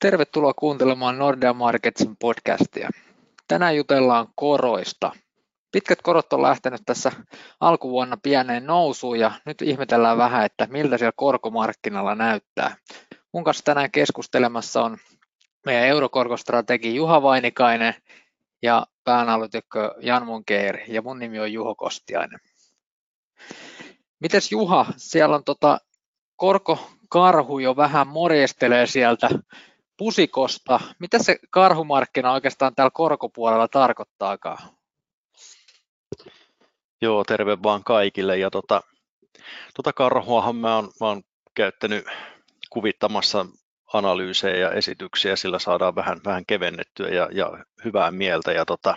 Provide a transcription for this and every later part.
Tervetuloa kuuntelemaan Nordea Marketsin podcastia. Tänään jutellaan koroista. Pitkät korot on lähtenyt tässä alkuvuonna pieneen nousuun ja nyt ihmetellään vähän, että miltä siellä korkomarkkinalla näyttää. Mun kanssa tänään keskustelemassa on meidän eurokorkostrategi Juha Vainikainen ja päänalyytikkö Jan Munkeer ja mun nimi on Juho Kostiainen. Mites Juha, siellä on tota korkokarhu jo vähän morjestelee sieltä pusikosta. Mitä se karhumarkkina oikeastaan täällä korkopuolella tarkoittaakaan? Joo, terve vaan kaikille. Ja tota, tota karhuahan mä oon, mä oon käyttänyt kuvittamassa analyysejä ja esityksiä, sillä saadaan vähän, vähän kevennettyä ja, ja hyvää mieltä. Ja tota,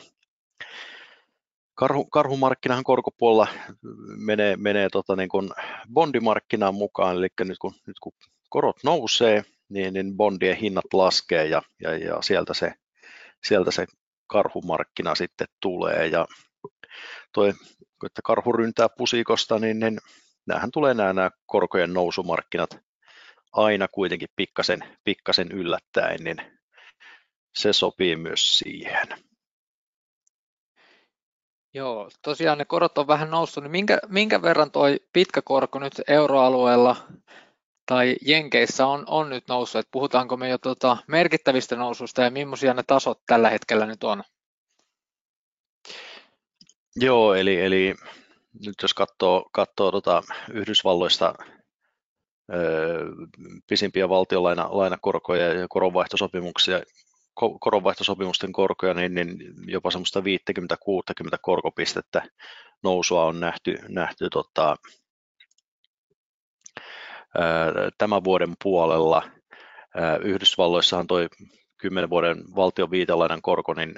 karhu, karhumarkkinahan korkopuolella menee, menee tota niin kuin bondimarkkinaan mukaan, eli nyt kun, nyt kun korot nousee, niin, niin bondien hinnat laskee ja, ja, ja sieltä, se, sieltä se karhumarkkina sitten tulee. Ja toi, että karhu ryntää pusikosta, niin, niin näähän tulee nämä, nämä korkojen nousumarkkinat aina kuitenkin pikkasen, pikkasen yllättäen, niin se sopii myös siihen. Joo, tosiaan ne korot on vähän noussut, niin minkä, minkä verran toi pitkä korko nyt euroalueella tai Jenkeissä on, on nyt noussut, että puhutaanko me jo tota merkittävistä noususta ja millaisia ne tasot tällä hetkellä nyt on? Joo, eli, eli nyt jos katsoo, katsoo tota Yhdysvalloista ö, pisimpiä valtionlainakorkoja ja koronvaihtosopimuksia, koronvaihtosopimusten korkoja, niin, niin jopa semmoista 50-60 korkopistettä nousua on nähty, nähty tota, tämän vuoden puolella. Yhdysvalloissahan toi 10 vuoden valtion viitelainan korko, niin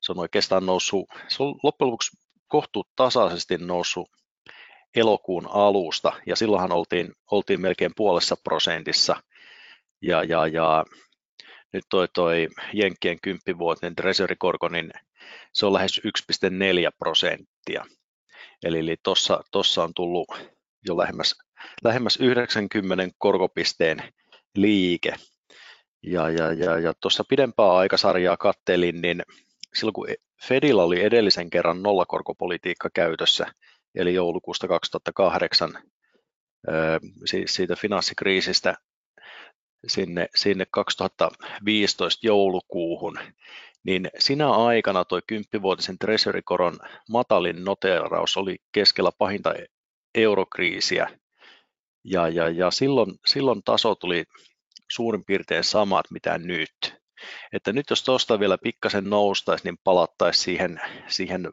se on oikeastaan noussut, se on loppujen lopuksi kohtuu tasaisesti noussut elokuun alusta, ja silloinhan oltiin, oltiin melkein puolessa prosentissa, ja, ja, ja nyt toi, toi Jenkkien kymppivuotinen treasury-korko, niin se on lähes 1,4 prosenttia. Eli, eli tuossa on tullut jo lähemmäs lähemmäs 90 korkopisteen liike. Ja, ja, ja, ja tuossa pidempää aikasarjaa kattelin, niin silloin kun Fedillä oli edellisen kerran nollakorkopolitiikka käytössä, eli joulukuusta 2008, siis siitä finanssikriisistä sinne, sinne 2015 joulukuuhun, niin sinä aikana tuo kymppivuotisen treasury-koron matalin noteraus oli keskellä pahinta eurokriisiä, ja, ja, ja silloin, silloin taso tuli suurin piirtein samat mitä nyt. Että nyt jos tuosta vielä pikkasen noustaisi, niin palattaisiin siihen, siihen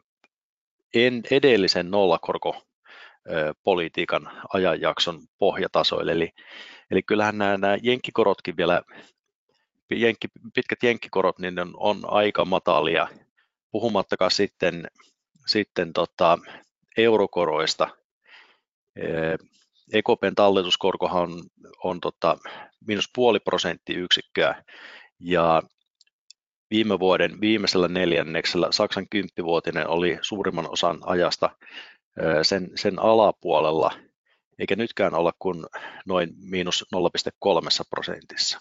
en, edellisen nollakorko politiikan ajanjakson pohjatasoille. Eli, eli kyllähän nämä, nämä jenkkikorotkin vielä, jenkki, pitkät jenkkikorot, niin on, on aika matalia, puhumattakaan sitten, sitten tota, eurokoroista. EKPn talletuskorkohan on, on tota, miinus puoli prosenttiyksikköä ja viime vuoden viimeisellä neljänneksellä Saksan kymppivuotinen oli suurimman osan ajasta sen, sen alapuolella, eikä nytkään olla kuin noin miinus 0,3 prosentissa.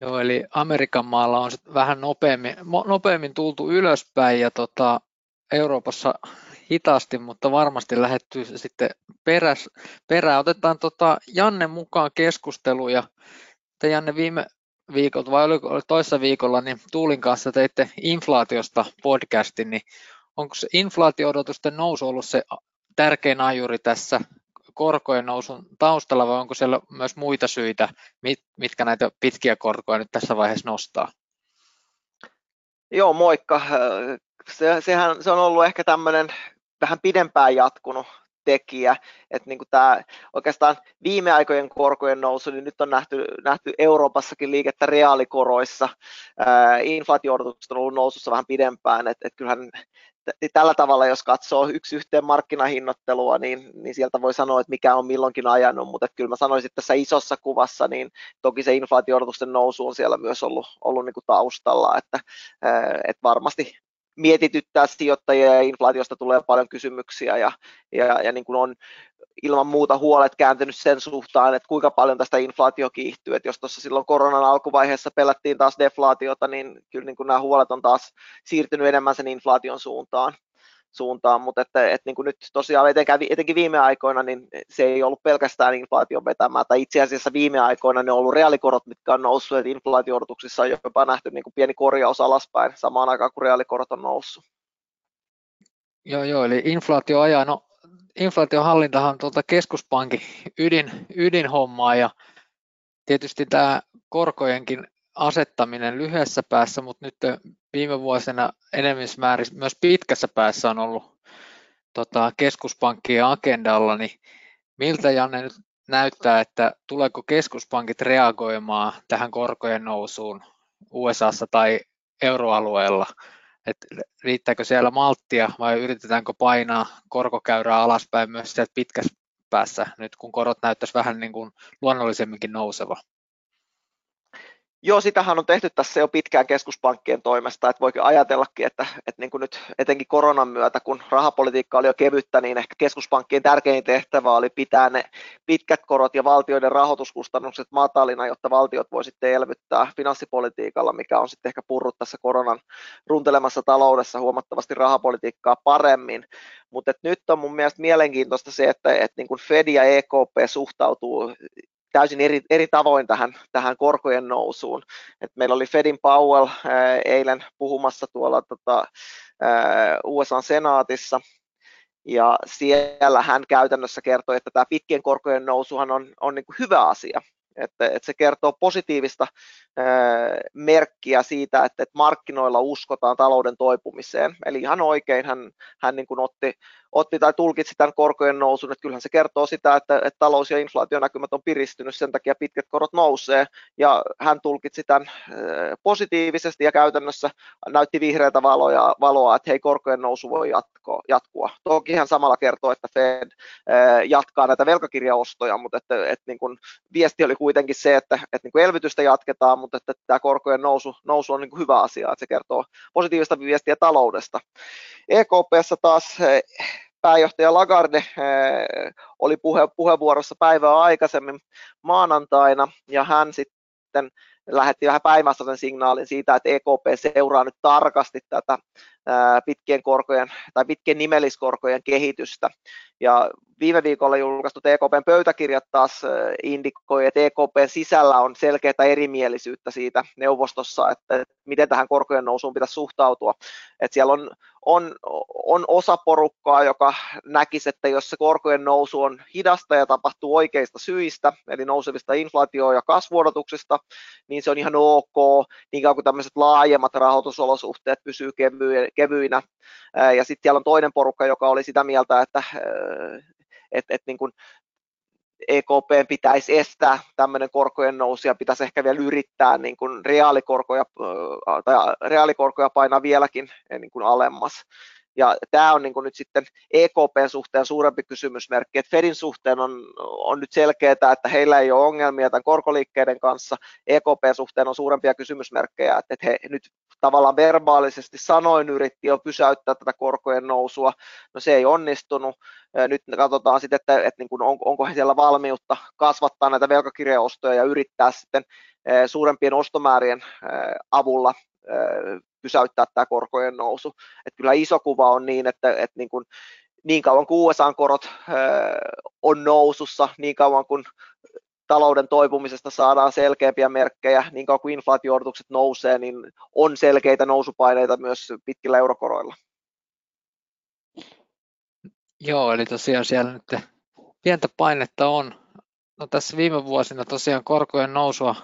Joo, eli Amerikan maalla on vähän nopeammin, nopeammin tultu ylöspäin ja tota, Euroopassa hitaasti, mutta varmasti lähettyy sitten peräs, perään. Otetaan tota Janne mukaan keskusteluja. Te Janne viime viikolla vai oliko toissa viikolla, niin Tuulin kanssa teitte inflaatiosta podcastin, niin onko se inflaatio-odotusten nousu ollut se tärkein ajuri tässä korkojen nousun taustalla vai onko siellä myös muita syitä, mitkä näitä pitkiä korkoja nyt tässä vaiheessa nostaa? Joo, moikka. Se, sehän, se on ollut ehkä tämmöinen vähän pidempään jatkunut tekijä, että niin tämä oikeastaan viime aikojen korkojen nousu, niin nyt on nähty, nähty Euroopassakin liikettä reaalikoroissa, inflaatio on ollut nousussa vähän pidempään, että et kyllähän tällä tavalla, jos katsoo yksi yhteen markkinahinnoittelua, niin, niin sieltä voi sanoa, että mikä on milloinkin ajanut, mutta kyllä mä sanoisin, että tässä isossa kuvassa, niin toki se inflaatio nousu on siellä myös ollut, ollut niin taustalla, että, että varmasti mietityttää sijoittajia ja inflaatiosta tulee paljon kysymyksiä ja, ja, ja niin kuin on ilman muuta huolet kääntynyt sen suhtaan, että kuinka paljon tästä inflaatio kiihtyy. Että jos tuossa silloin koronan alkuvaiheessa pelättiin taas deflaatiota, niin kyllä niin kuin nämä huolet on taas siirtynyt enemmän sen inflaation suuntaan suuntaan, mutta että, että niin kuin nyt tosiaan etenkään, etenkin viime aikoina, niin se ei ollut pelkästään inflaation vetämää, tai itse asiassa viime aikoina ne on ollut reaalikorot, mitkä on noussut, että inflaatio-odotuksissa on jopa nähty niin kuin pieni korjaus alaspäin samaan aikaan, kun reaalikorot on noussut. Joo, joo, eli inflaatio ajaa, no inflaation hallintahan on tuolta keskuspankin ydin, ydinhommaa ja tietysti tämä korkojenkin asettaminen lyhyessä päässä, mutta nyt viime vuosina enemmismäärin myös pitkässä päässä on ollut tota, keskuspankkien agendalla, niin miltä Janne nyt näyttää, että tuleeko keskuspankit reagoimaan tähän korkojen nousuun USAssa tai euroalueella, että riittääkö siellä malttia vai yritetäänkö painaa korkokäyrää alaspäin myös sieltä pitkässä päässä, nyt kun korot näyttäisi vähän niin kuin luonnollisemminkin nouseva? Joo, sitähän on tehty tässä jo pitkään keskuspankkien toimesta, että voikin ajatellakin, että, että niin kuin nyt etenkin koronan myötä, kun rahapolitiikka oli jo kevyttä, niin ehkä keskuspankkien tärkein tehtävä oli pitää ne pitkät korot ja valtioiden rahoituskustannukset matalina, jotta valtiot voi sitten elvyttää finanssipolitiikalla, mikä on sitten ehkä purrut tässä koronan runtelemassa taloudessa huomattavasti rahapolitiikkaa paremmin. Mutta nyt on mun mielestä mielenkiintoista se, että, että niin kuin Fed ja EKP suhtautuu täysin eri, eri tavoin tähän, tähän korkojen nousuun. Et meillä oli Fedin Powell ää, eilen puhumassa tuolla tota, ää, USA-senaatissa, ja siellä hän käytännössä kertoi, että tämä pitkien korkojen nousuhan on, on niin kuin hyvä asia, että, että se kertoo positiivista merkkiä siitä, että, että markkinoilla uskotaan talouden toipumiseen. Eli ihan oikein hän, hän niin kuin otti, otti tai tulkitsi tämän korkojen nousun, että kyllähän se kertoo sitä, että, että talous- ja inflaationäkymät on piristynyt, sen takia pitkät korot nousee, ja hän tulkitsi tämän positiivisesti ja käytännössä näytti vihreätä valoa, valoa että hei, korkojen nousu voi jatkoa, jatkua. Toki hän samalla kertoo, että Fed jatkaa näitä velkakirjaostoja, mutta että, että niin kuin viesti oli kuitenkin se, että, että niin kuin elvytystä jatketaan, mutta että tämä korkojen nousu, nousu on niin kuin hyvä asia, että se kertoo positiivista viestiä taloudesta. EKPssä taas eh, pääjohtaja Lagarde eh, oli puhe, puheenvuorossa päivää aikaisemmin maanantaina, ja hän sitten lähetti vähän päinvastaisen signaalin siitä, että EKP seuraa nyt tarkasti tätä pitkien korkojen tai pitkien nimelliskorkojen kehitystä. Ja viime viikolla julkaistut EKPn pöytäkirjat taas indikoi, että EKPn sisällä on selkeää erimielisyyttä siitä neuvostossa, että miten tähän korkojen nousuun pitäisi suhtautua. Että siellä on, on, on osa porukkaa, joka näkisi, että jos se korkojen nousu on hidasta ja tapahtuu oikeista syistä, eli nousevista inflaatio- ja kasvuodotuksista, niin se on ihan ok, niin kuin tämmöiset laajemmat rahoitusolosuhteet pysyy kevyinä. Ja sitten siellä on toinen porukka, joka oli sitä mieltä, että että et niin kuin EKP pitäisi estää tämmöinen korkojen nousu ja pitäisi ehkä vielä yrittää niin kuin reaalikorkoja, tai reaalikorkoja painaa vieläkin niin kuin alemmas. Ja tämä on niin nyt sitten EKPn suhteen suurempi kysymysmerkki, että Fedin suhteen on, on nyt selkeää, että heillä ei ole ongelmia tämän korkoliikkeiden kanssa. EKPn suhteen on suurempia kysymysmerkkejä, että he nyt tavallaan verbaalisesti sanoin yritti jo pysäyttää tätä korkojen nousua. No se ei onnistunut. Nyt katsotaan sitten, että, että niin kuin on, onko he siellä valmiutta kasvattaa näitä velkakirjaostoja ja yrittää sitten suurempien ostomäärien avulla pysäyttää tämä korkojen nousu. Että kyllä iso kuva on niin, että, että niin, kuin, niin kauan kuin USA-korot on nousussa, niin kauan kuin talouden toipumisesta saadaan selkeämpiä merkkejä, niin kauan kuin inflaatio nousee, niin on selkeitä nousupaineita myös pitkillä eurokoroilla. Joo, eli tosiaan siellä nyt pientä painetta on. No tässä viime vuosina tosiaan korkojen nousua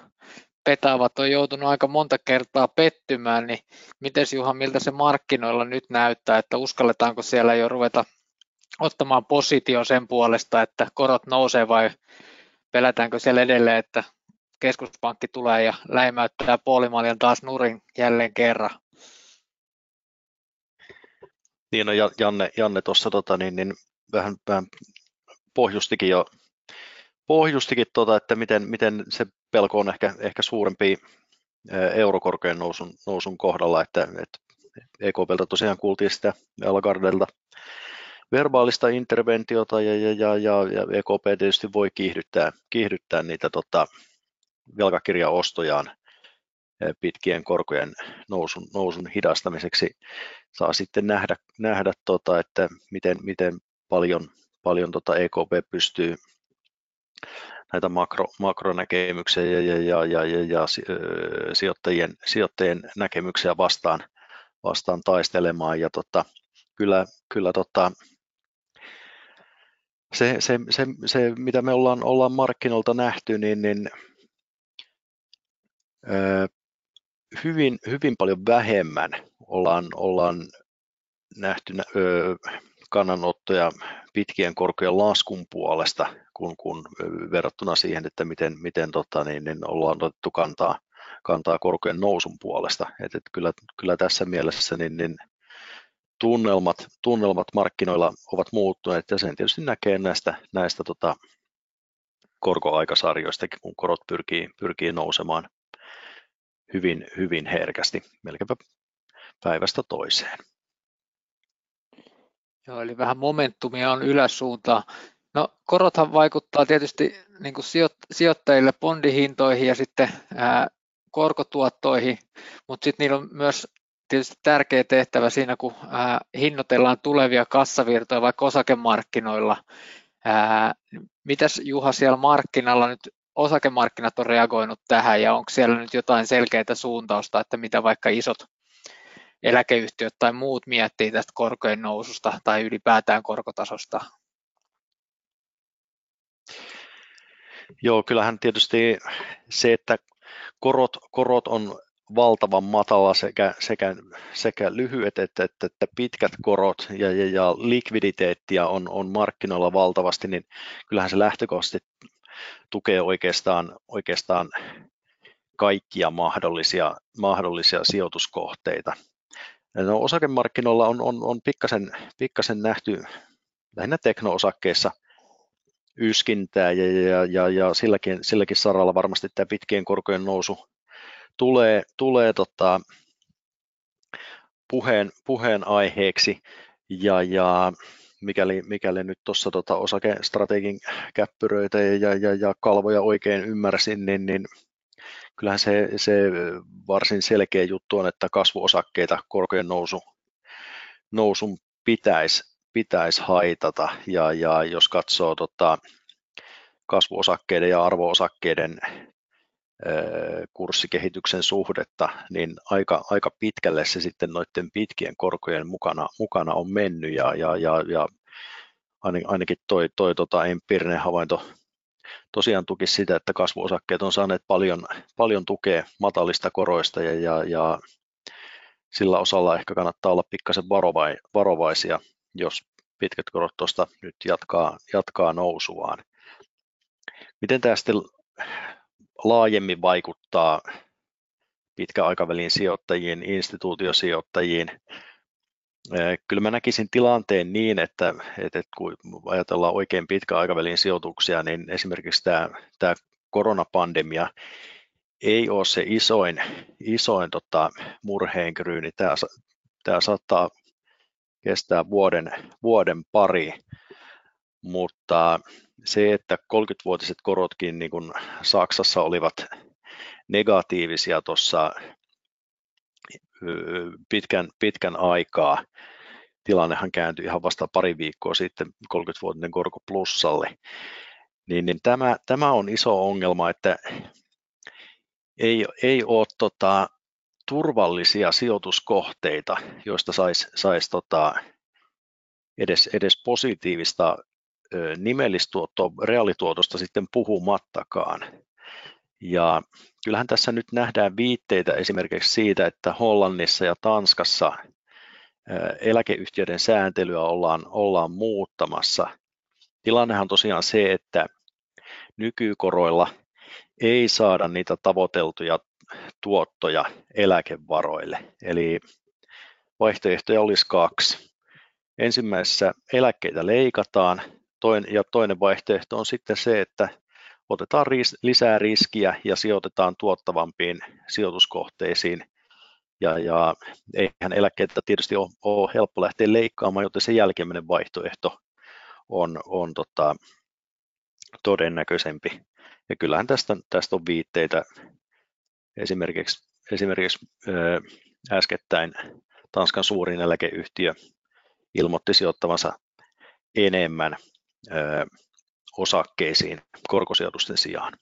petaavat on joutunut aika monta kertaa pettymään, niin miten Juha, miltä se markkinoilla nyt näyttää, että uskalletaanko siellä jo ruveta ottamaan positio sen puolesta, että korot nousee vai pelätäänkö siellä edelleen, että keskuspankki tulee ja läimäyttää puolimaljan taas nurin jälleen kerran? Niin, no Janne, Janne tuossa tota, niin, niin vähän, vähän pohjustikin jo pohjustikin, tota, että miten, miten se pelko on ehkä, ehkä suurempi eurokorkojen nousun, nousun kohdalla, että, että EKPltä tosiaan kuultiin sitä Lagardelta verbaalista interventiota ja, ja, ja, ja, ja EKP tietysti voi kiihdyttää, kiihdyttää niitä tota, velkakirjaostojaan pitkien korkojen nousun, nousun hidastamiseksi. Saa sitten nähdä, nähdä tota, että miten, miten paljon, paljon tota EKP pystyy näitä makro, makronäkemyksiä ja, ja, ja, ja, ja, ja sijoittajien, sijoittajien näkemyksiä vastaan, vastaan taistelemaan. Ja tota, kyllä, kyllä tota, se, se, se, se, mitä me ollaan, ollaan markkinoilta nähty, niin, niin hyvin, hyvin paljon vähemmän ollaan, ollaan nähty kannanottoja pitkien korkojen laskun puolesta, kun, kun verrattuna siihen, että miten, miten tota, niin, niin ollaan otettu kantaa, kantaa korkojen nousun puolesta. Et, et kyllä, kyllä tässä mielessä niin, niin tunnelmat, tunnelmat markkinoilla ovat muuttuneet ja sen tietysti näkee näistä, näistä tota, korkoaikasarjoista, kun korot pyrkii, pyrkii nousemaan hyvin, hyvin herkästi, melkeinpä päivästä toiseen. Joo, eli vähän momentumia on ylössuuntaan. No korothan vaikuttaa tietysti niin kuin sijoittajille bondihintoihin ja sitten ää, korkotuottoihin, mutta sitten niillä on myös tietysti tärkeä tehtävä siinä, kun ää, hinnoitellaan tulevia kassavirtoja vaikka osakemarkkinoilla. Ää, mitäs Juha siellä markkinalla nyt osakemarkkinat on reagoinut tähän ja onko siellä nyt jotain selkeää suuntausta, että mitä vaikka isot eläkeyhtiöt tai muut miettii tästä korkojen noususta tai ylipäätään korkotasosta? Joo, kyllähän tietysti se, että korot, korot on valtavan matala sekä, sekä, sekä lyhyet että, että, että pitkät korot ja, ja, ja likviditeettiä on, on markkinoilla valtavasti, niin kyllähän se lähtökohtaisesti tukee oikeastaan, oikeastaan kaikkia mahdollisia, mahdollisia sijoituskohteita. No, osakemarkkinoilla on, on, on pikkasen, pikkasen nähty lähinnä teknoosakkeissa yskintää ja, ja, ja, ja silläkin, silläkin saralla varmasti tämä pitkien korkojen nousu tulee, tulee tota, puheen, puheen aiheeksi. Ja, ja mikäli, mikäli nyt tuossa tota osakestrategin käppyröitä ja, ja, ja kalvoja oikein ymmärsin, niin, niin kyllähän se, se varsin selkeä juttu on, että kasvuosakkeita korkojen nousu, nousun pitäisi, pitäisi haitata. Ja, ja jos katsoo tota, kasvuosakkeiden ja arvoosakkeiden kurssikehityksen suhdetta, niin aika, aika pitkälle se sitten noiden pitkien korkojen mukana, mukana on mennyt ja, ja, ja, ja ainakin toi, toi tota empiirinen havainto tosiaan tuki sitä, että kasvuosakkeet on saaneet paljon, paljon tukea matalista koroista ja, ja, ja sillä osalla ehkä kannattaa olla pikkasen varovai, varovaisia, jos pitkät korot tuosta nyt jatkaa, jatkaa nousuaan. Miten tämä sitten laajemmin vaikuttaa pitkäaikavälin sijoittajiin, instituutiosijoittajiin. Kyllä mä näkisin tilanteen niin, että, että kun ajatellaan oikein pitkäaikavälin sijoituksia, niin esimerkiksi tämä, tämä koronapandemia ei ole se isoin, isoin tota, murheenkryyni. Tämä, tämä saattaa kestää vuoden, vuoden pari, mutta se, että 30-vuotiset korotkin niin kuin Saksassa olivat negatiivisia tuossa pitkän, pitkän aikaa, tilannehan kääntyi ihan vasta pari viikkoa sitten 30-vuotinen korko plussalle, niin, niin tämä, tämä on iso ongelma, että ei, ei ole tota, turvallisia sijoituskohteita, joista saisi sais, tota, edes, edes positiivista nimellistuotto reaalituotosta sitten puhumattakaan. Ja kyllähän tässä nyt nähdään viitteitä esimerkiksi siitä, että Hollannissa ja Tanskassa eläkeyhtiöiden sääntelyä ollaan, ollaan muuttamassa. Tilannehan on tosiaan se, että nykykoroilla ei saada niitä tavoiteltuja tuottoja eläkevaroille. Eli vaihtoehtoja olisi kaksi. Ensimmäisessä eläkkeitä leikataan Toin, ja toinen vaihtoehto on sitten se, että otetaan ris, lisää riskiä ja sijoitetaan tuottavampiin sijoituskohteisiin, Ja, ja eihän eläkkeitä tietysti ole, ole helppo lähteä leikkaamaan, joten se jälkimmäinen vaihtoehto on, on tota, todennäköisempi. Ja kyllähän tästä, tästä on viitteitä esimerkiksi, esimerkiksi ö, äskettäin Tanskan suurin eläkeyhtiö ilmoitti sijoittavansa enemmän ö, osakkeisiin korkosijoitusten sijaan.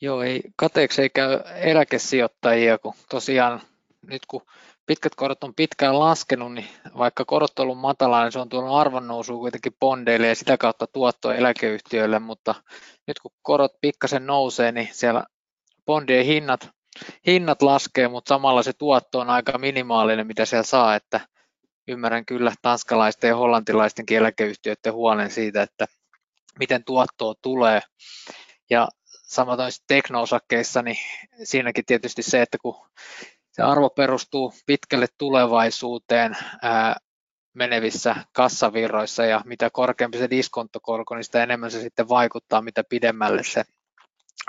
Joo, ei, kateeksi ei käy eläkesijoittajia, kun tosiaan nyt kun pitkät korot on pitkään laskenut, niin vaikka korot on ollut matala, niin se on tuonut arvonnousu kuitenkin bondeille ja sitä kautta tuottoa eläkeyhtiöille, mutta nyt kun korot pikkasen nousee, niin siellä bondien hinnat, hinnat laskee, mutta samalla se tuotto on aika minimaalinen, mitä siellä saa, että ymmärrän kyllä tanskalaisten ja hollantilaisten eläkeyhtiöiden huolen siitä, että miten tuottoa tulee. Ja samaten teknoosakkeissa, niin siinäkin tietysti se, että kun se arvo perustuu pitkälle tulevaisuuteen ää, menevissä kassavirroissa ja mitä korkeampi se diskonttokorko, niin sitä enemmän se sitten vaikuttaa, mitä pidemmälle se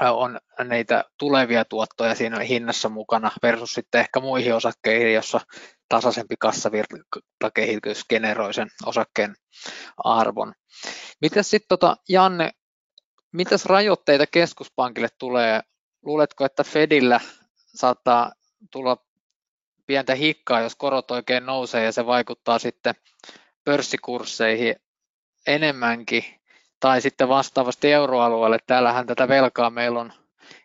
on niitä tulevia tuottoja siinä hinnassa mukana versus sitten ehkä muihin osakkeihin, jossa tasaisempi kassavirtakehitys generoi sen osakkeen arvon. Miten sitten tota, Janne, mitäs rajoitteita keskuspankille tulee? Luuletko, että Fedillä saattaa tulla pientä hikkaa, jos korot oikein nousee ja se vaikuttaa sitten pörssikursseihin enemmänkin, tai sitten vastaavasti euroalueelle. Täällähän tätä velkaa meillä on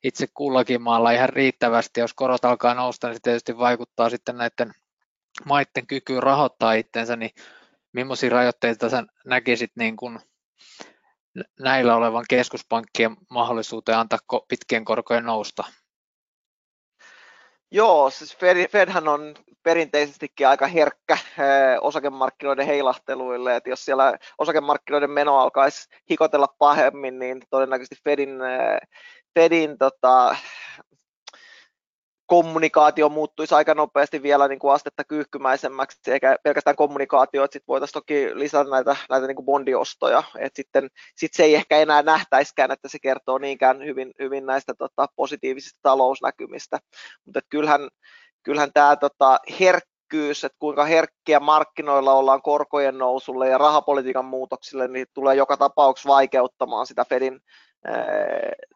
itse kullakin maalla ihan riittävästi. Jos korot alkaa nousta, niin se tietysti vaikuttaa sitten näiden maiden kykyyn rahoittaa itsensä, niin millaisia rajoitteita sä näkisit niin kuin näillä olevan keskuspankkien mahdollisuuteen antaa pitkien korkojen nousta? Joo, siis Fed, Fedhän on perinteisestikin aika herkkä osakemarkkinoiden heilahteluille, että jos siellä osakemarkkinoiden meno alkaisi hikotella pahemmin, niin todennäköisesti Fedin, Fedin tota, kommunikaatio muuttuisi aika nopeasti vielä niin kuin astetta kyyhkymäisemmäksi, eikä pelkästään kommunikaatio, että sitten voitaisiin toki lisätä näitä, näitä niin kuin bondiostoja, että sitten sit se ei ehkä enää nähtäiskään, että se kertoo niinkään hyvin, hyvin näistä tota, positiivisista talousnäkymistä, mutta kyllähän, kyllähän tämä tota, herkkyys, että kuinka herkkiä markkinoilla ollaan korkojen nousulle ja rahapolitiikan muutoksille, niin tulee joka tapauksessa vaikeuttamaan sitä Fedin,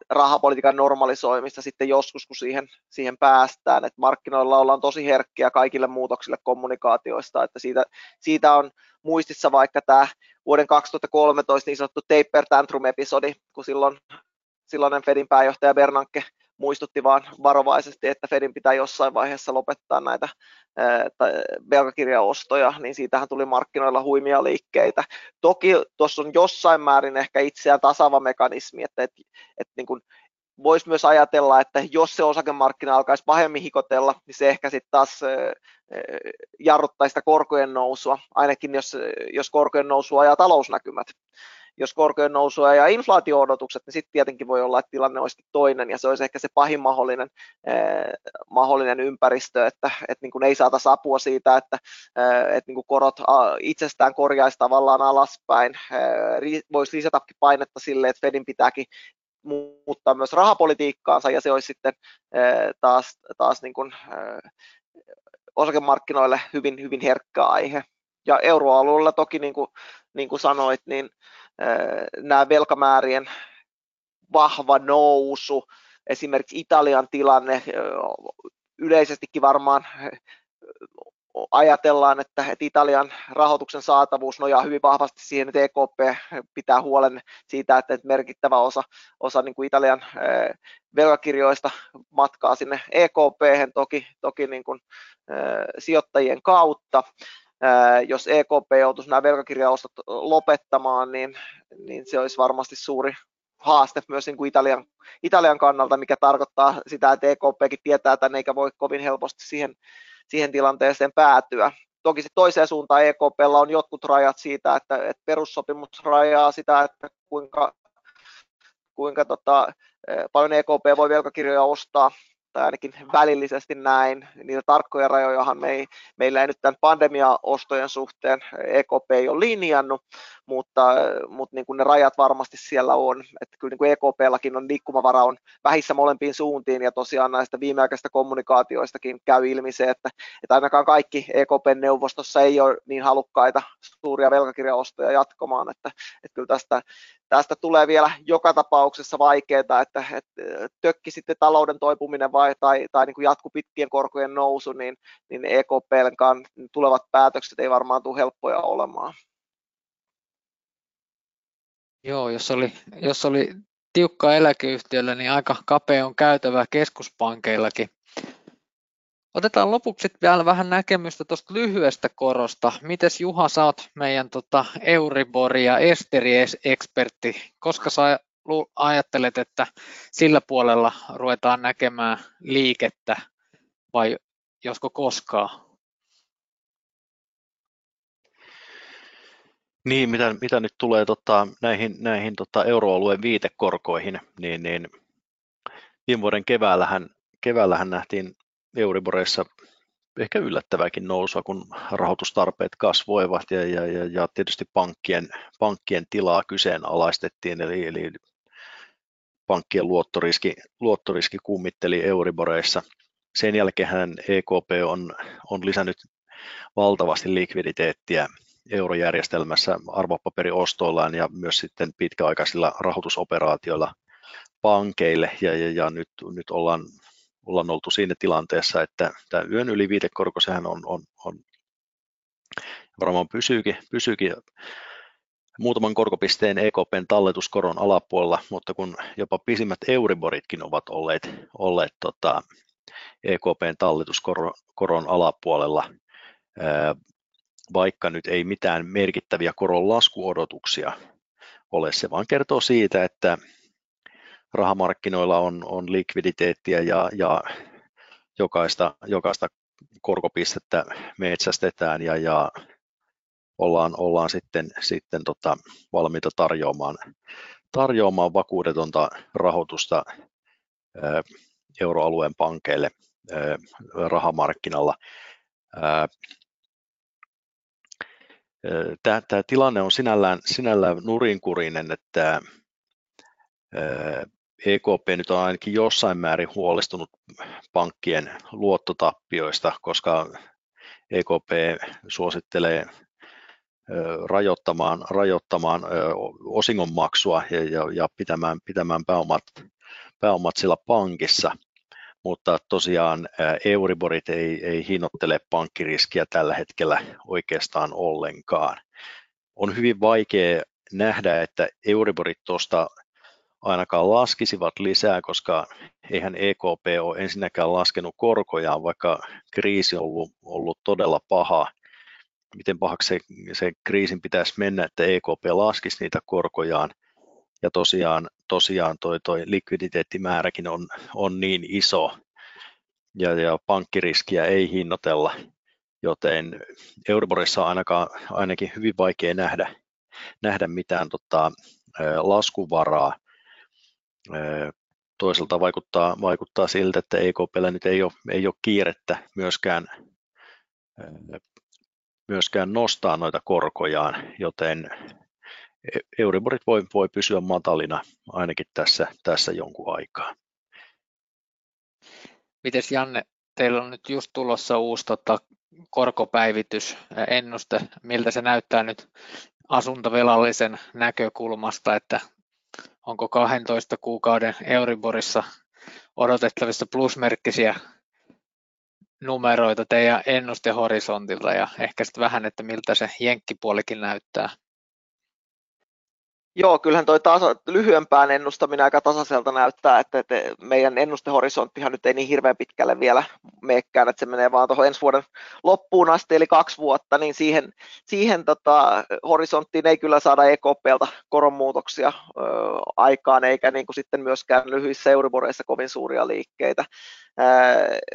rahapolitiikan normalisoimista sitten joskus, kun siihen, siihen päästään. Et markkinoilla ollaan tosi herkkiä kaikille muutoksille kommunikaatioista, että siitä, siitä on muistissa vaikka tämä vuoden 2013 niin sanottu Taper Tantrum-episodi, kun silloin silloinen Fedin pääjohtaja Bernanke muistutti vaan varovaisesti, että Fedin pitää jossain vaiheessa lopettaa näitä velkakirjaostoja, niin siitähän tuli markkinoilla huimia liikkeitä. Toki tuossa on jossain määrin ehkä itseään tasava mekanismi, että, että, että niin kuin voisi myös ajatella, että jos se osakemarkkina alkaisi pahemmin hikotella, niin se ehkä sitten taas jarruttaisi sitä korkojen nousua, ainakin jos, jos korkojen nousua ajaa talousnäkymät jos korkojen nousua ja inflaatio-odotukset, niin sitten tietenkin voi olla, että tilanne olisi toinen, ja se olisi ehkä se pahin mahdollinen, eh, mahdollinen ympäristö, että, että niin kuin ei saata apua siitä, että, eh, että niin kuin korot itsestään korjaisi tavallaan alaspäin, eh, voisi lisätäkin painetta sille, että Fedin pitääkin muuttaa myös rahapolitiikkaansa, ja se olisi sitten eh, taas, taas niin kuin, eh, osakemarkkinoille hyvin, hyvin herkkä aihe. Ja euroalueella toki, niin kuin, niin kuin sanoit, niin nämä velkamäärien vahva nousu, esimerkiksi Italian tilanne, yleisestikin varmaan ajatellaan, että, Italian rahoituksen saatavuus nojaa hyvin vahvasti siihen, että EKP pitää huolen siitä, että merkittävä osa, osa niin kuin Italian velkakirjoista matkaa sinne EKP, toki, toki niin kuin, sijoittajien kautta jos EKP joutuisi nämä velkakirjaostot lopettamaan, niin, niin se olisi varmasti suuri haaste myös niin kuin Italian, Italian kannalta, mikä tarkoittaa sitä, että EKPkin tietää tämän eikä voi kovin helposti siihen, siihen tilanteeseen päätyä. Toki se toiseen suuntaan EKPlla on jotkut rajat siitä, että, että perussopimus rajaa sitä, että kuinka, kuinka tota, paljon EKP voi velkakirjoja ostaa, tai ainakin välillisesti näin. Niitä tarkkoja rajojahan me ei, meillä ei nyt tämän pandemia-ostojen suhteen EKP ei ole linjannut, mutta, mutta niin kuin ne rajat varmasti siellä on. Että kyllä niin kuin EKPllakin on liikkumavara on vähissä molempiin suuntiin ja tosiaan näistä viimeaikaisista kommunikaatioistakin käy ilmi se, että, että ainakaan kaikki EKP-neuvostossa ei ole niin halukkaita suuria velkakirjaostoja jatkamaan, että, että kyllä tästä, tästä tulee vielä joka tapauksessa vaikeaa, että, että tökki sitten talouden toipuminen vai, tai, tai niin kuin jatku pitkien korkojen nousu, niin, niin EKPlkaan tulevat päätökset ei varmaan tule helppoja olemaan. Joo, jos oli, jos oli tiukka eläkeyhtiöllä, niin aika kapea on käytävä keskuspankeillakin. Otetaan lopuksi vielä vähän näkemystä tuosta lyhyestä korosta. Mites Juha, sä oot meidän tota Euribor ja Esteri-ekspertti. Koska sä ajattelet, että sillä puolella ruvetaan näkemään liikettä vai josko koskaan? Niin, mitä, mitä nyt tulee tota, näihin, näihin tota, euroalueen viitekorkoihin, niin, niin viime vuoden keväällähän, keväällähän nähtiin Euriboreissa ehkä yllättävääkin nousua, kun rahoitustarpeet kasvoivat ja, ja, ja, ja tietysti pankkien, pankkien tilaa kyseenalaistettiin, eli, eli pankkien luottoriski, luottoriski kummitteli Euriboreissa. Sen jälkeen EKP on, on lisännyt valtavasti likviditeettiä eurojärjestelmässä arvopaperiostoillaan ja myös sitten pitkäaikaisilla rahoitusoperaatioilla pankeille ja, ja, ja nyt, nyt ollaan, ollaan oltu siinä tilanteessa, että tämä yön yli viitekorko sehän on, on, on varmaan pysyykin, pysyykin muutaman korkopisteen EKPn talletuskoron alapuolella, mutta kun jopa pisimmät Euriboritkin ovat olleet, olleet tota, EKPn talletuskoron alapuolella, vaikka nyt ei mitään merkittäviä koron laskuodotuksia ole. Se vaan kertoo siitä, että rahamarkkinoilla on, on likviditeettiä ja, ja jokaista, jokaista korkopistettä metsästetään ja, ja ollaan, ollaan sitten, sitten tota, valmiita tarjoamaan, tarjoamaan vakuudetonta rahoitusta ää, euroalueen pankeille ää, rahamarkkinalla. Ää, Tämä, tämä tilanne on sinällään, sinällään nurinkurinen, että EKP nyt on ainakin jossain määrin huolestunut pankkien luottotappioista, koska EKP suosittelee rajoittamaan, rajoittamaan osingonmaksua ja, ja, ja pitämään, pitämään pääomat, pääomat sillä pankissa – mutta tosiaan Euriborit ei, ei hinnoittele pankkiriskiä tällä hetkellä oikeastaan ollenkaan. On hyvin vaikea nähdä, että Euriborit tuosta ainakaan laskisivat lisää, koska eihän EKP ole ensinnäkään laskenut korkojaan, vaikka kriisi on ollut, ollut todella paha. Miten pahaksi se, se kriisin pitäisi mennä, että EKP laskisi niitä korkojaan. Ja tosiaan, tosiaan toi, toi likviditeettimääräkin on, on niin iso, ja, ja pankkiriskiä ei hinnoitella, joten Euriborissa on ainakaan, ainakin hyvin vaikea nähdä, nähdä mitään tota, laskuvaraa. Toisaalta vaikuttaa, vaikuttaa siltä, että EKPllä nyt ei ole, ei ole kiirettä myöskään, myöskään nostaa noita korkojaan, joten Euriborit voi, voi pysyä matalina ainakin tässä, tässä jonkun aikaa. Mites Janne, teillä on nyt just tulossa uusi tota, korkopäivitys ennuste, miltä se näyttää nyt asuntovelallisen näkökulmasta, että onko 12 kuukauden Euriborissa odotettavissa plusmerkkisiä numeroita teidän ennustehorisontilta ja ehkä sitten vähän, että miltä se jenkkipuolikin näyttää. Joo, kyllähän toi taso, lyhyempään ennustaminen aika tasaiselta näyttää, että, että meidän ennustehorisonttihan nyt ei niin hirveän pitkälle vielä meekään, että se menee vaan tuohon ensi vuoden loppuun asti, eli kaksi vuotta, niin siihen, siihen tota, horisonttiin ei kyllä saada EKPltä koronmuutoksia ö, aikaan, eikä niin kuin sitten myöskään lyhyissä Euriboreissa kovin suuria liikkeitä.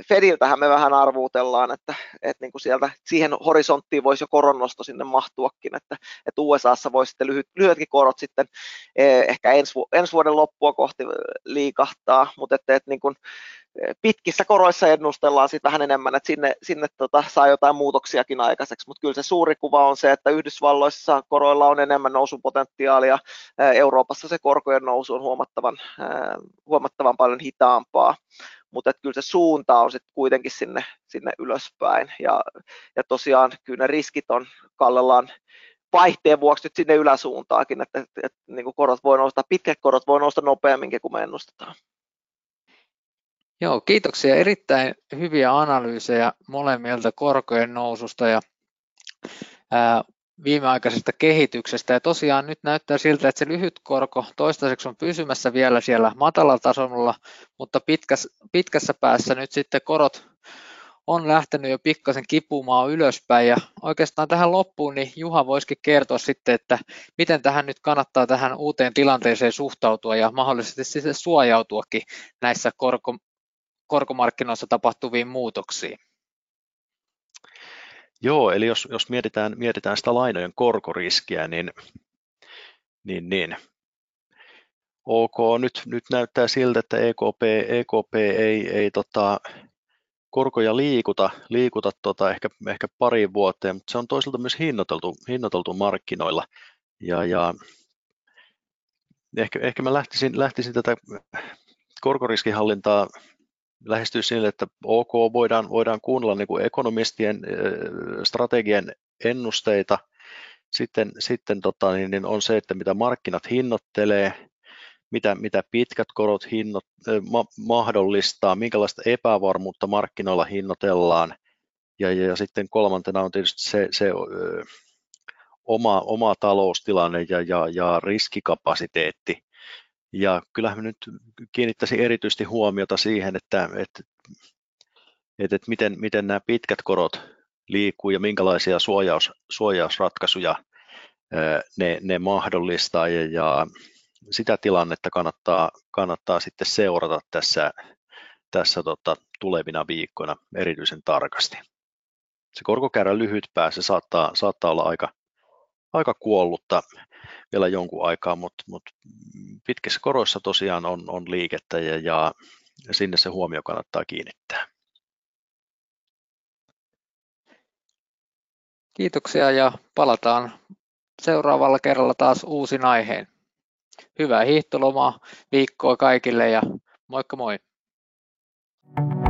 Fediltähän me vähän arvuutellaan, että, että niin kuin sieltä siihen horisonttiin voisi jo koronnosto sinne mahtuakin, että, että USAssa voisi sitten lyhyt, lyhyetkin korot sitten ehkä ensi, ensi vuoden loppua kohti liikahtaa, mutta että, että niin kuin, pitkissä koroissa ennustellaan sitten vähän enemmän, että sinne, sinne tota, saa jotain muutoksiakin aikaiseksi, mutta kyllä se suuri kuva on se, että Yhdysvalloissa koroilla on enemmän nousupotentiaalia, Euroopassa se korkojen nousu on huomattavan, huomattavan paljon hitaampaa, mutta kyllä se suunta on sitten kuitenkin sinne, sinne ylöspäin, ja, ja tosiaan kyllä ne riskit on kallellaan vaihteen vuoksi nyt sinne yläsuuntaakin, että, että, että niin kuin korot voi nousta, pitkät korot voi nousta nopeamminkin kuin me ennustetaan. Joo, kiitoksia. Erittäin hyviä analyysejä molemmilta korkojen noususta ja ää, viimeaikaisesta kehityksestä. Ja tosiaan nyt näyttää siltä, että se lyhyt korko toistaiseksi on pysymässä vielä siellä matalalla tasolla, mutta pitkässä, pitkässä päässä nyt sitten korot on lähtenyt jo pikkasen kipumaan ylöspäin ja oikeastaan tähän loppuun niin Juha voisikin kertoa sitten, että miten tähän nyt kannattaa tähän uuteen tilanteeseen suhtautua ja mahdollisesti sitten suojautuakin näissä korko, korkomarkkinoissa tapahtuviin muutoksiin? Joo, eli jos, jos mietitään, mietitään sitä lainojen korkoriskiä, niin, niin, niin ok, nyt, nyt näyttää siltä, että EKP, EKP ei, ei tota, korkoja liikuta, liikuta tota, ehkä, ehkä pari vuoteen, mutta se on toisaalta myös hinnoiteltu, hinnoiteltu markkinoilla. Ja, ja ehkä, ehkä mä lähtisin, lähtisin tätä korkoriskihallintaa lähestyä sille, että ok, voidaan, voidaan kuunnella niin kuin ekonomistien strategian ennusteita, sitten, sitten tota, niin, niin on se, että mitä markkinat hinnoittelee, mitä, mitä pitkät korot hinnot, ma, mahdollistaa, minkälaista epävarmuutta markkinoilla hinnoitellaan, ja, ja, ja sitten kolmantena on tietysti se, se ö, oma, oma taloustilanne ja, ja, ja riskikapasiteetti, ja kyllähän nyt kiinnittäisin erityisesti huomiota siihen, että, että, että, että miten, miten nämä pitkät korot liikkuu ja minkälaisia suojaus, suojausratkaisuja ne, ne mahdollistaa ja, ja sitä tilannetta kannattaa, kannattaa sitten seurata tässä, tässä tota, tulevina viikkoina erityisen tarkasti. Se korkokäärä lyhyt päässä saattaa, saattaa olla aika, aika kuollutta vielä jonkun aikaa, mutta, mutta pitkissä koroissa tosiaan on, on liikettä ja, ja sinne se huomio kannattaa kiinnittää. Kiitoksia ja palataan seuraavalla kerralla taas uusin aiheen. Hyvää hiihtolomaa viikkoa kaikille ja moikka moi! thank you